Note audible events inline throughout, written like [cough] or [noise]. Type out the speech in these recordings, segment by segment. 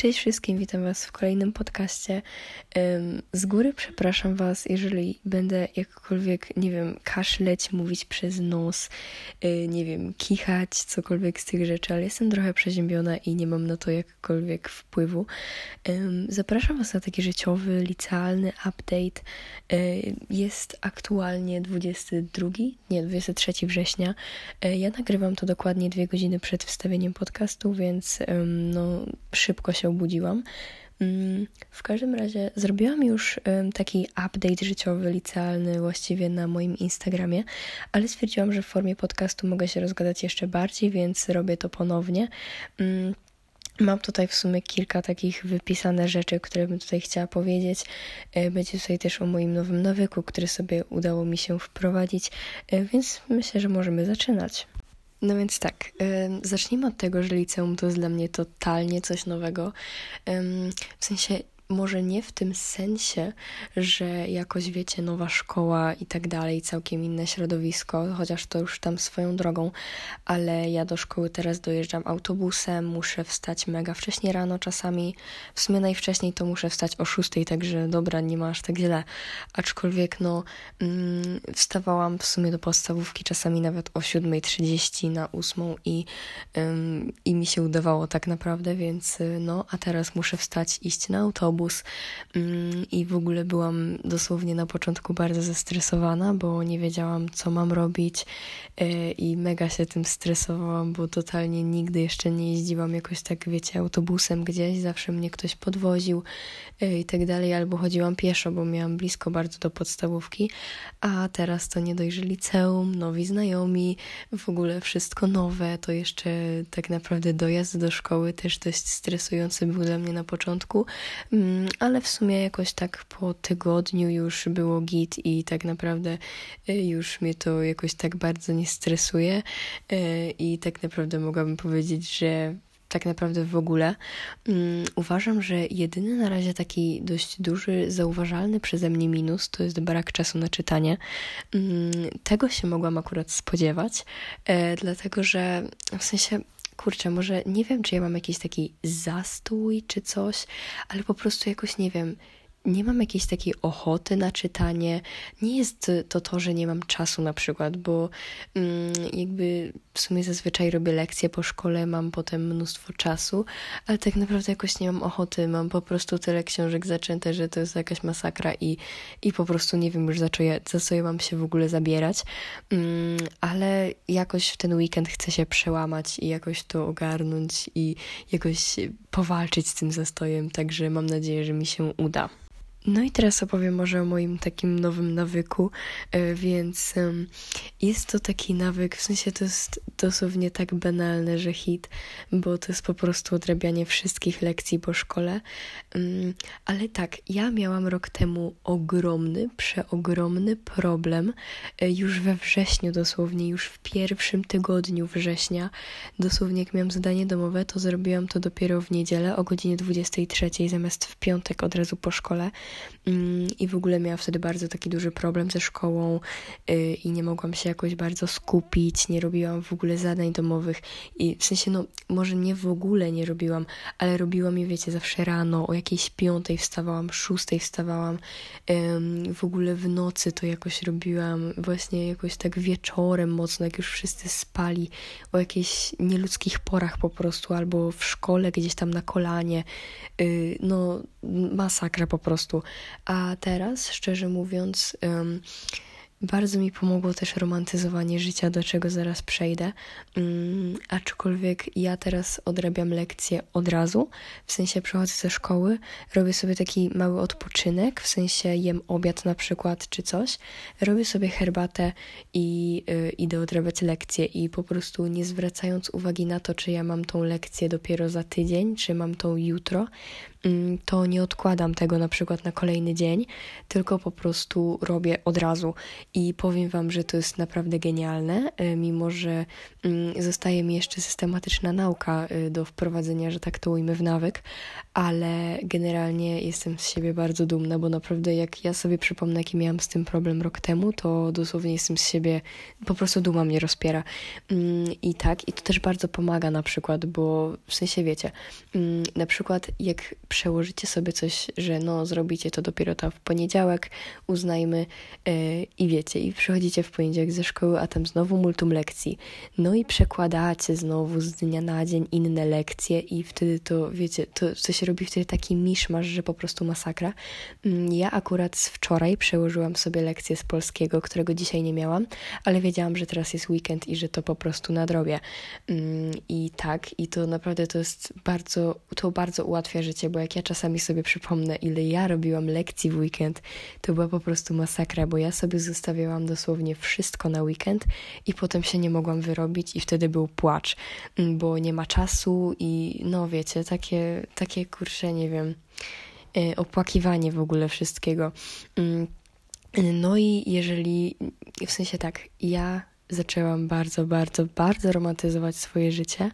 Cześć wszystkim, witam Was w kolejnym podcaście. Z góry przepraszam Was, jeżeli będę jakkolwiek, nie wiem, kaszleć, mówić przez nos, y, nie wiem, kichać, cokolwiek z tych rzeczy, ale jestem trochę przeziębiona i nie mam na to jakkolwiek wpływu. Zapraszam Was na taki życiowy, licealny update. Y, jest aktualnie 22, nie, 23 września. Y, ja nagrywam to dokładnie dwie godziny przed wstawieniem podcastu, więc no, szybko się obudziłam. Mm, w każdym razie zrobiłam już taki update życiowy, licealny właściwie na moim Instagramie, ale stwierdziłam, że w formie podcastu mogę się rozgadać jeszcze bardziej, więc robię to ponownie. Mm, mam tutaj w sumie kilka takich wypisane rzeczy, które bym tutaj chciała powiedzieć. E, będzie tutaj też o moim nowym nawyku, który sobie udało mi się wprowadzić, e, więc myślę, że możemy zaczynać. No więc tak, zacznijmy od tego, że liceum to jest dla mnie totalnie coś nowego. W sensie może nie w tym sensie, że jakoś wiecie, nowa szkoła i tak dalej, całkiem inne środowisko, chociaż to już tam swoją drogą, ale ja do szkoły teraz dojeżdżam autobusem, muszę wstać mega wcześnie rano czasami. W sumie najwcześniej to muszę wstać o 6, także dobra, nie masz tak źle. Aczkolwiek no, mm, wstawałam w sumie do podstawówki czasami nawet o 7.30 na 8 i, i mi się udawało tak naprawdę, więc y, no, a teraz muszę wstać, iść na autobus autobus. Mm, i w ogóle byłam dosłownie na początku bardzo zestresowana, bo nie wiedziałam, co mam robić e, i mega się tym stresowałam, bo totalnie nigdy jeszcze nie jeździłam jakoś tak, wiecie, autobusem gdzieś, zawsze mnie ktoś podwoził e, i tak dalej, albo chodziłam pieszo, bo miałam blisko bardzo do podstawówki, a teraz to nie dość, że liceum, nowi znajomi, w ogóle wszystko nowe, to jeszcze tak naprawdę dojazd do szkoły też dość stresujący był dla mnie na początku, Mm, ale w sumie jakoś tak po tygodniu już było git i tak naprawdę y, już mnie to jakoś tak bardzo nie stresuje y, i tak naprawdę mogłabym powiedzieć, że tak naprawdę w ogóle. Um, uważam, że jedyny na razie taki dość duży, zauważalny przeze mnie minus to jest brak czasu na czytanie. Um, tego się mogłam akurat spodziewać, e, dlatego że w sensie kurczę, może nie wiem, czy ja mam jakiś taki zastój czy coś, ale po prostu jakoś nie wiem, nie mam jakiejś takiej ochoty na czytanie. Nie jest to to, że nie mam czasu na przykład, bo mm, jakby w sumie zazwyczaj robię lekcje po szkole, mam potem mnóstwo czasu, ale tak naprawdę jakoś nie mam ochoty. Mam po prostu tyle książek zaczęte, że to jest jakaś masakra i, i po prostu nie wiem już za co, ja, za co ja mam się w ogóle zabierać. Mm, ale jakoś w ten weekend chcę się przełamać i jakoś to ogarnąć i jakoś powalczyć z tym zastojem, także mam nadzieję, że mi się uda. No i teraz opowiem może o moim takim nowym nawyku, e, więc jest to taki nawyk, w sensie to jest dosłownie tak banalne, że hit, bo to jest po prostu odrabianie wszystkich lekcji po szkole. Ale tak, ja miałam rok temu ogromny, przeogromny problem e, już we wrześniu dosłownie, już w pierwszym tygodniu września. Dosłownie jak miałam zadanie domowe, to zrobiłam to dopiero w niedzielę o godzinie 23 zamiast w piątek od razu po szkole. Mm, i w ogóle miała wtedy bardzo taki duży problem ze szkołą y, i nie mogłam się jakoś bardzo skupić, nie robiłam w ogóle zadań domowych. I w sensie, no może nie w ogóle nie robiłam, ale robiłam je, wiecie, zawsze rano, o jakiejś piątej wstawałam, szóstej wstawałam, w ogóle w nocy to jakoś robiłam, właśnie jakoś tak wieczorem mocno, jak już wszyscy spali, o jakichś nieludzkich porach po prostu, albo w szkole gdzieś tam na kolanie, y, no masakra po prostu. A teraz, szczerze mówiąc, um, bardzo mi pomogło też romantyzowanie życia, do czego zaraz przejdę. Um, aczkolwiek ja teraz odrabiam lekcje od razu, w sensie przychodzę ze szkoły, robię sobie taki mały odpoczynek, w sensie jem obiad na przykład czy coś, robię sobie herbatę i y, idę odrabiać lekcje i po prostu nie zwracając uwagi na to, czy ja mam tą lekcję dopiero za tydzień, czy mam tą jutro, to nie odkładam tego na przykład na kolejny dzień, tylko po prostu robię od razu. I powiem Wam, że to jest naprawdę genialne, y, mimo że mm, zostaje mi jeszcze systematyczna nauka y, do wprowadzenia, że tak to ujmę w nawyk, ale generalnie jestem z siebie bardzo dumna, bo naprawdę jak ja sobie przypomnę, jaki miałam z tym problem rok temu, to dosłownie jestem z siebie, po prostu duma mnie rozpiera. Mm, I tak, i to też bardzo pomaga na przykład, bo w sensie wiecie, mm, na przykład jak przełożycie sobie coś, że no zrobicie to dopiero tam w poniedziałek, uznajmy yy, i wiecie, i przychodzicie w poniedziałek ze szkoły, a tam znowu multum lekcji, no i przekładacie znowu z dnia na dzień inne lekcje i wtedy to, wiecie, to coś się robi wtedy taki miszmasz, że po prostu masakra. Mm, ja akurat z wczoraj przełożyłam sobie lekcję z polskiego, którego dzisiaj nie miałam, ale wiedziałam, że teraz jest weekend i że to po prostu nadrobię. Mm, I tak, i to naprawdę to jest bardzo, to bardzo ułatwia życie, bo jak ja czasami sobie przypomnę, ile ja robiłam lekcji w weekend, to była po prostu masakra, bo ja sobie zostawiałam dosłownie wszystko na weekend i potem się nie mogłam wyrobić i wtedy był płacz, mm, bo nie ma czasu i no wiecie, takie, takie kurcze, nie wiem, e, opłakiwanie w ogóle wszystkiego. Mm, no i jeżeli, w sensie tak, ja zaczęłam bardzo, bardzo, bardzo romantyzować swoje życie.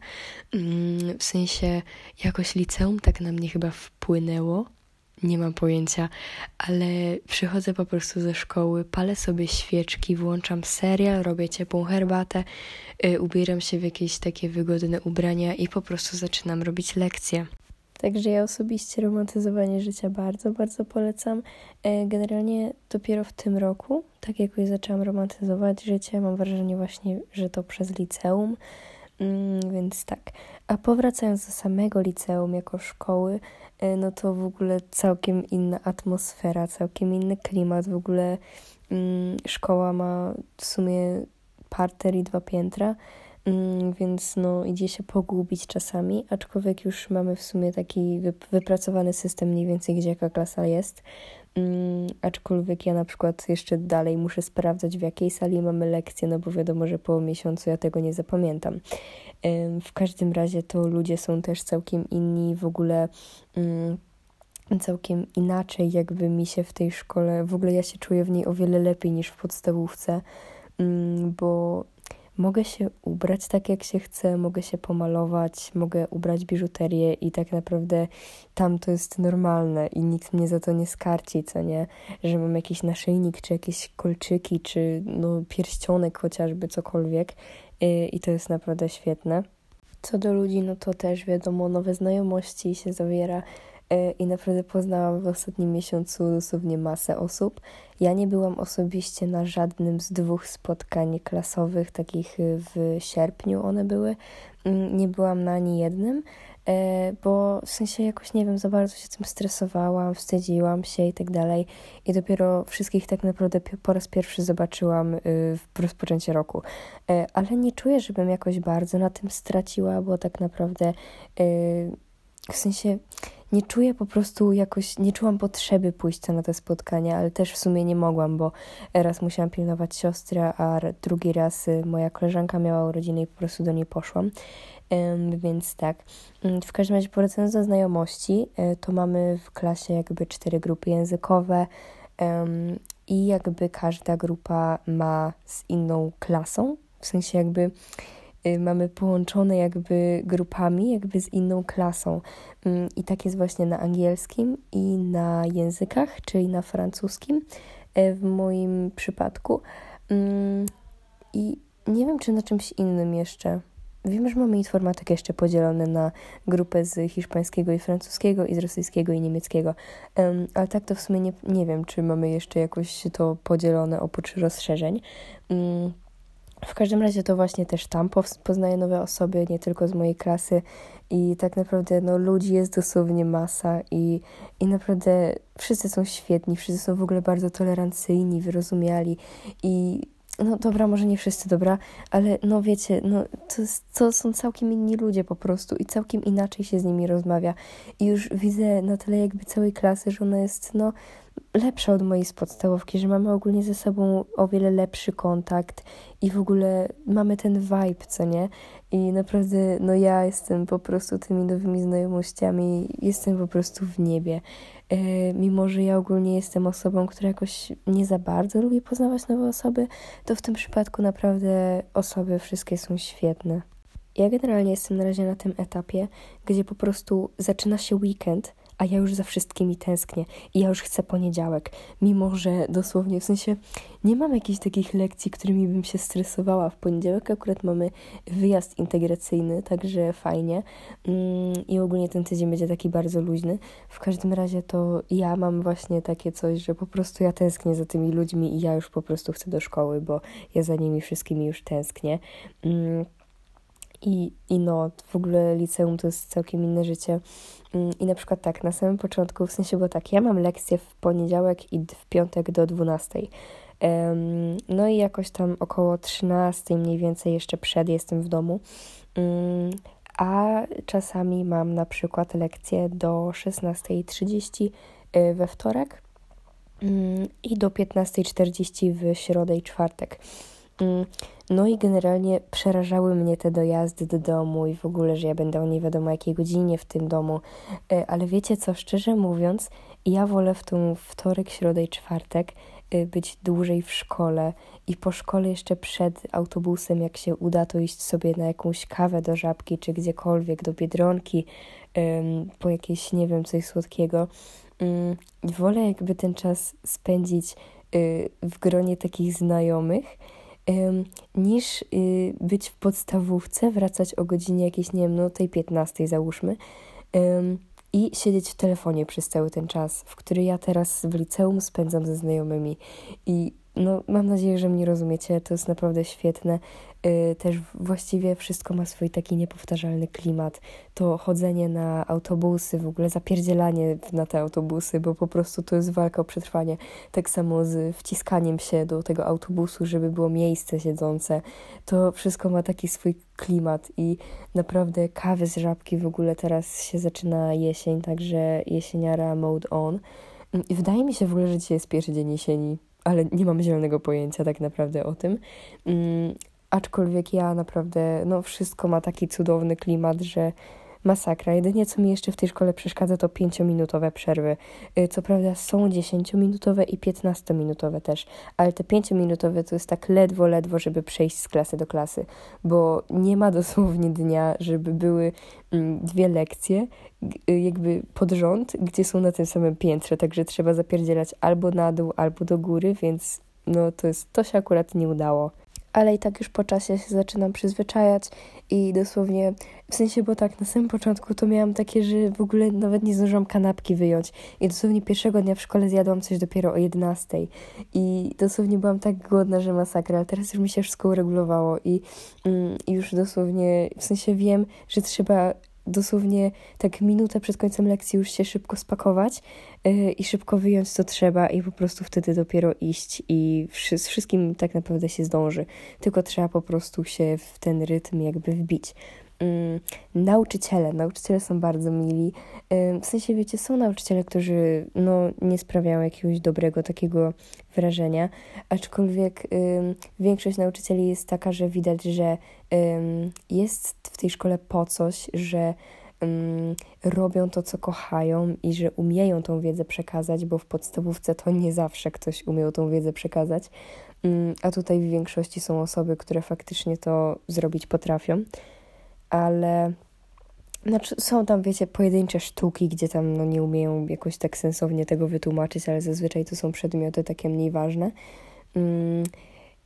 Mm, w sensie jakoś liceum tak na mnie chyba wpłynęło. Nie mam pojęcia, ale przychodzę po prostu ze szkoły, palę sobie świeczki, włączam serial, robię ciepłą herbatę, yy, ubieram się w jakieś takie wygodne ubrania i po prostu zaczynam robić lekcje. Także ja osobiście romantyzowanie życia bardzo, bardzo polecam. E, generalnie dopiero w tym roku, tak jakoś zaczęłam romantyzować życie, mam wrażenie właśnie, że to przez liceum, mm, więc tak. A powracając do samego liceum jako szkoły, e, no to w ogóle całkiem inna atmosfera, całkiem inny klimat. W ogóle mm, szkoła ma w sumie parter i dwa piętra więc no idzie się pogubić czasami, aczkolwiek już mamy w sumie taki wypracowany system mniej więcej, gdzie jaka klasa jest. Um, aczkolwiek ja na przykład jeszcze dalej muszę sprawdzać, w jakiej sali mamy lekcje, no bo wiadomo, że po miesiącu ja tego nie zapamiętam. W każdym razie to ludzie są też całkiem inni, w ogóle um, całkiem inaczej, jakby mi się w tej szkole, w ogóle ja się czuję w niej o wiele lepiej niż w podstawówce, bo mogę się ubrać tak, jak się chcę, mogę się pomalować, mogę ubrać biżuterię i tak naprawdę tam to jest normalne i nikt mnie za to nie skarci, co nie? Że mam jakiś naszyjnik, czy jakieś kolczyki, czy no pierścionek chociażby, cokolwiek y, i to jest naprawdę świetne. Co do ludzi, no to też wiadomo, nowe znajomości się zawiera i naprawdę poznałam w ostatnim miesiącu dosłownie masę osób. Ja nie byłam osobiście na żadnym z dwóch spotkań klasowych, takich y, w sierpniu one były. Mm, nie byłam na ani jednym, e, bo w sensie jakoś nie wiem, za bardzo się tym stresowałam, wstydziłam się i tak dalej. I dopiero wszystkich tak naprawdę po raz pierwszy zobaczyłam y, w rozpoczęciu roku. E, ale nie czuję, żebym jakoś bardzo na tym straciła, bo tak naprawdę y, w sensie nie czuję po prostu jakoś, nie czułam potrzeby pójścia na te spotkania, ale też w sumie nie mogłam, bo raz musiałam pilnować siostry, a drugi raz y, moja koleżanka miała urodziny i po prostu do niej poszłam. Więc tak. Mm, w każdym razie, wracając do znajomości, y, to mamy w klasie jakby cztery grupy językowe i jakby każda grupa ma z inną klasą, w sensie jakby mamy połączone jakby grupami, jakby z inną klasą. Mm, I tak jest właśnie na angielskim i na językach, czyli na francuskim y, w moim przypadku. Mm, I nie wiem, czy na czymś innym jeszcze. Wiem, że mamy informatykę jeszcze podzielone na grupę z hiszpańskiego i francuskiego, i z rosyjskiego i niemieckiego, um, ale tak to w sumie nie, nie wiem, czy mamy jeszcze jakoś to podzielone oprócz rozszerzeń. Um, w każdym razie to właśnie też tam poznaję nowe osoby, nie tylko z mojej klasy i tak naprawdę no, ludzi jest dosłownie masa i, i naprawdę wszyscy są świetni, wszyscy są w ogóle bardzo tolerancyjni, wyrozumiali i no dobra, może nie wszyscy, dobra, ale no wiecie, no to, to są całkiem inni ludzie po prostu i całkiem inaczej się z nimi rozmawia i już widzę na tyle jakby całej klasy, że ona jest no lepsza od mojej z podstawówki, że mamy ogólnie ze sobą o wiele lepszy kontakt i w ogóle mamy ten vibe, co nie? I naprawdę, no ja jestem po prostu tymi nowymi znajomościami, jestem po prostu w niebie. Yy, mimo, że ja ogólnie jestem osobą, która jakoś nie za bardzo lubi poznawać nowe osoby, to w tym przypadku naprawdę osoby wszystkie są świetne. Ja generalnie jestem na razie na tym etapie, gdzie po prostu zaczyna się weekend, a ja już za wszystkimi tęsknię i ja już chcę poniedziałek, mimo że dosłownie w sensie nie mam jakichś takich lekcji, którymi bym się stresowała. W poniedziałek akurat mamy wyjazd integracyjny, także fajnie mm, i ogólnie ten tydzień będzie taki bardzo luźny. W każdym razie to ja mam właśnie takie coś, że po prostu ja tęsknię za tymi ludźmi i ja już po prostu chcę do szkoły, bo ja za nimi wszystkimi już tęsknię. Mm, i, I no, w ogóle liceum to jest całkiem inne życie. Mm, I na przykład tak, na samym początku, w sensie, bo tak, ja mam lekcję w poniedziałek i w piątek do 12. Um, no i jakoś tam około 13 mniej więcej jeszcze przed jestem w domu. Um, a czasami mam na przykład lekcję do 16.30 y, we wtorek um, i do 15.40 w środę i czwartek. No i generalnie przerażały mnie te dojazdy do domu i w ogóle, że ja będę o nie wiadomo jakiej godzinie w tym domu. E, ale wiecie co, szczerze mówiąc, ja wolę w tą wtorek, środę i czwartek e, być dłużej w szkole i po szkole jeszcze przed autobusem, jak się uda, to iść sobie na jakąś kawę do żabki czy gdziekolwiek, do biedronki, po jakieś, nie wiem, coś słodkiego. Mm, wolę jakby ten czas spędzić y, w gronie takich znajomych, niż y, być w podstawówce, wracać o godzinie jakiejś, nie wiem, no tej 15 załóżmy i siedzieć w telefonie przez cały ten czas, w który ja teraz w liceum spędzam ze znajomymi. I no, mam nadzieję, że mnie rozumiecie, to jest naprawdę świetne. Y, też właściwie wszystko ma swój taki niepowtarzalny klimat. To chodzenie na autobusy, w ogóle zapierdzielanie na te autobusy, bo po prostu to jest walka o przetrwanie. Tak samo z wciskaniem się do tego autobusu, żeby było miejsce siedzące. To wszystko ma taki swój klimat i naprawdę kawy z żabki w ogóle teraz się zaczyna jesień, także jesieniara mode on. I wydaje mi się w ogóle, że dzisiaj jest pierwszy dzień jesieni, ale nie mam zielonego pojęcia tak naprawdę o tym. Mm, aczkolwiek ja naprawdę, no wszystko ma taki cudowny klimat, że masakra. Jedynie co mi jeszcze w tej szkole przeszkadza to 5-minutowe przerwy. Y, co prawda są 10-minutowe i 15-minutowe też, ale te 5-minutowe to jest tak ledwo, ledwo, żeby przejść z klasy do klasy, bo nie ma dosłownie dnia, żeby były mm, dwie lekcje y, jakby pod rząd, gdzie są na tym samym piętrze, także trzeba zapierdzielać albo na dół, albo do góry, więc no to, jest, to się akurat nie udało ale i tak już po czasie się zaczynam przyzwyczajać i dosłownie, w sensie, bo tak, na samym początku to miałam takie, że w ogóle nawet nie zdążyłam kanapki wyjąć. I dosłownie pierwszego dnia w szkole zjadłam coś dopiero o 11 i dosłownie byłam tak głodna, że masakra, ale teraz już mi się wszystko uregulowało i, mm, już dosłownie, w sensie wiem, że trzeba dosłownie tak minutę przed końcem lekcji już się szybko spakować yy, i szybko wyjąć co trzeba i po prostu wtedy dopiero iść i wszy z wszystkim tak naprawdę się zdąży. Tylko trzeba po prostu się w ten rytm jakby wbić. Mm, nauczyciele. Nauczyciele są bardzo mili. w sensie, wiecie, są nauczyciele, którzy no, nie sprawiają jakiegoś dobrego takiego wrażenia, aczkolwiek większość nauczycieli jest taka, że widać, że jest w tej szkole po coś, że robią to, co kochają i że umieją tą wiedzę przekazać, bo w podstawówce to nie zawsze ktoś umiał tą wiedzę przekazać, a tutaj w większości są osoby, które faktycznie to zrobić potrafią ale znaczy, są tam, wiecie, pojedyncze sztuki, gdzie tam no, nie umieją jakoś tak sensownie tego wytłumaczyć, ale zazwyczaj to są przedmioty takie mniej ważne. Mm,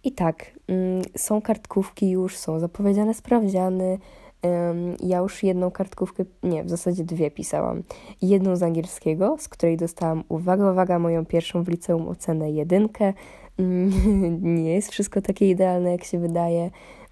I tak, mm, są kartkówki już, są zapowiedziane sprawdziany. Um, ja już jedną kartkówkę, nie, w zasadzie dwie pisałam. Jedną z angielskiego, z której dostałam, uwaga, uwaga, moją pierwszą w liceum ocenę jedynkę. Mm, [laughs] nie jest wszystko takie idealne, jak się wydaje.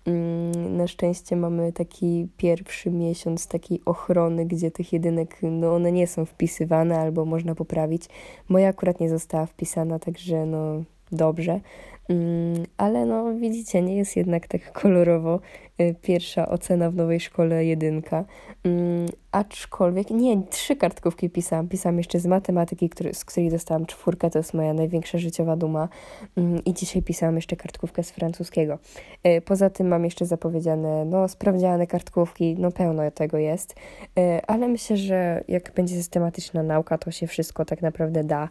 Mm, na szczęście mamy taki pierwszy miesiąc takiej ochrony, gdzie tych jedynek, no one nie są wpisywane albo można poprawić. Moja akurat nie została wpisana, także no dobrze. Mm, ale no widzicie, nie jest jednak tak kolorowo. Y, pierwsza ocena w nowej szkole jedynka. Mm, aczkolwiek, nie, trzy kartkówki pisałam. Pisałam jeszcze z matematyki, który, z której dostałam czwórkę, to jest moja największa życiowa duma. Mm, I dzisiaj pisałam jeszcze kartkówkę z francuskiego. Y, poza tym mam jeszcze zapowiedziane, no, sprawdziane kartkówki, no pełno tego jest. Y, ale myślę, że jak będzie systematyczna nauka, to się wszystko tak naprawdę da.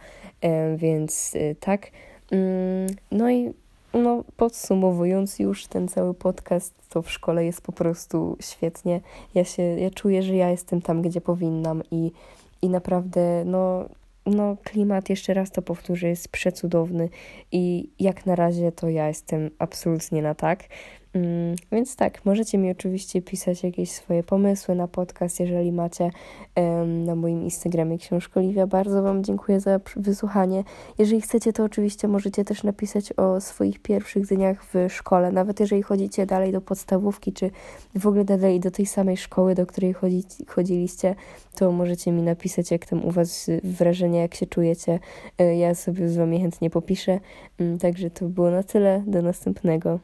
Więc tak. Mm, no i no, podsumowując już ten cały podcast, to w szkole jest po prostu świetnie. Ja się, ja czuję, że ja jestem tam, gdzie powinnam i, i naprawdę, no, no, klimat, jeszcze raz to powtórzę, jest przecudowny i jak na razie to ja jestem absolutnie na tak. Mm, więc tak, możecie mi oczywiście pisać jakieś swoje pomysły na podcast, jeżeli macie na moim Instagramie Książkoliwia. Bardzo Wam dziękuję za wysłuchanie. Jeżeli chcecie, to oczywiście możecie też napisać o swoich pierwszych dniach w szkole, nawet jeżeli chodzicie dalej do podstawówki, czy w ogóle dalej do tej samej szkoły, do której chodzi, chodziliście, to możecie mi napisać, jak tam u Was wrażenie, jak się czujecie. E, ja sobie z Wami chętnie popiszę. Mm, także to było na tyle. Do następnego.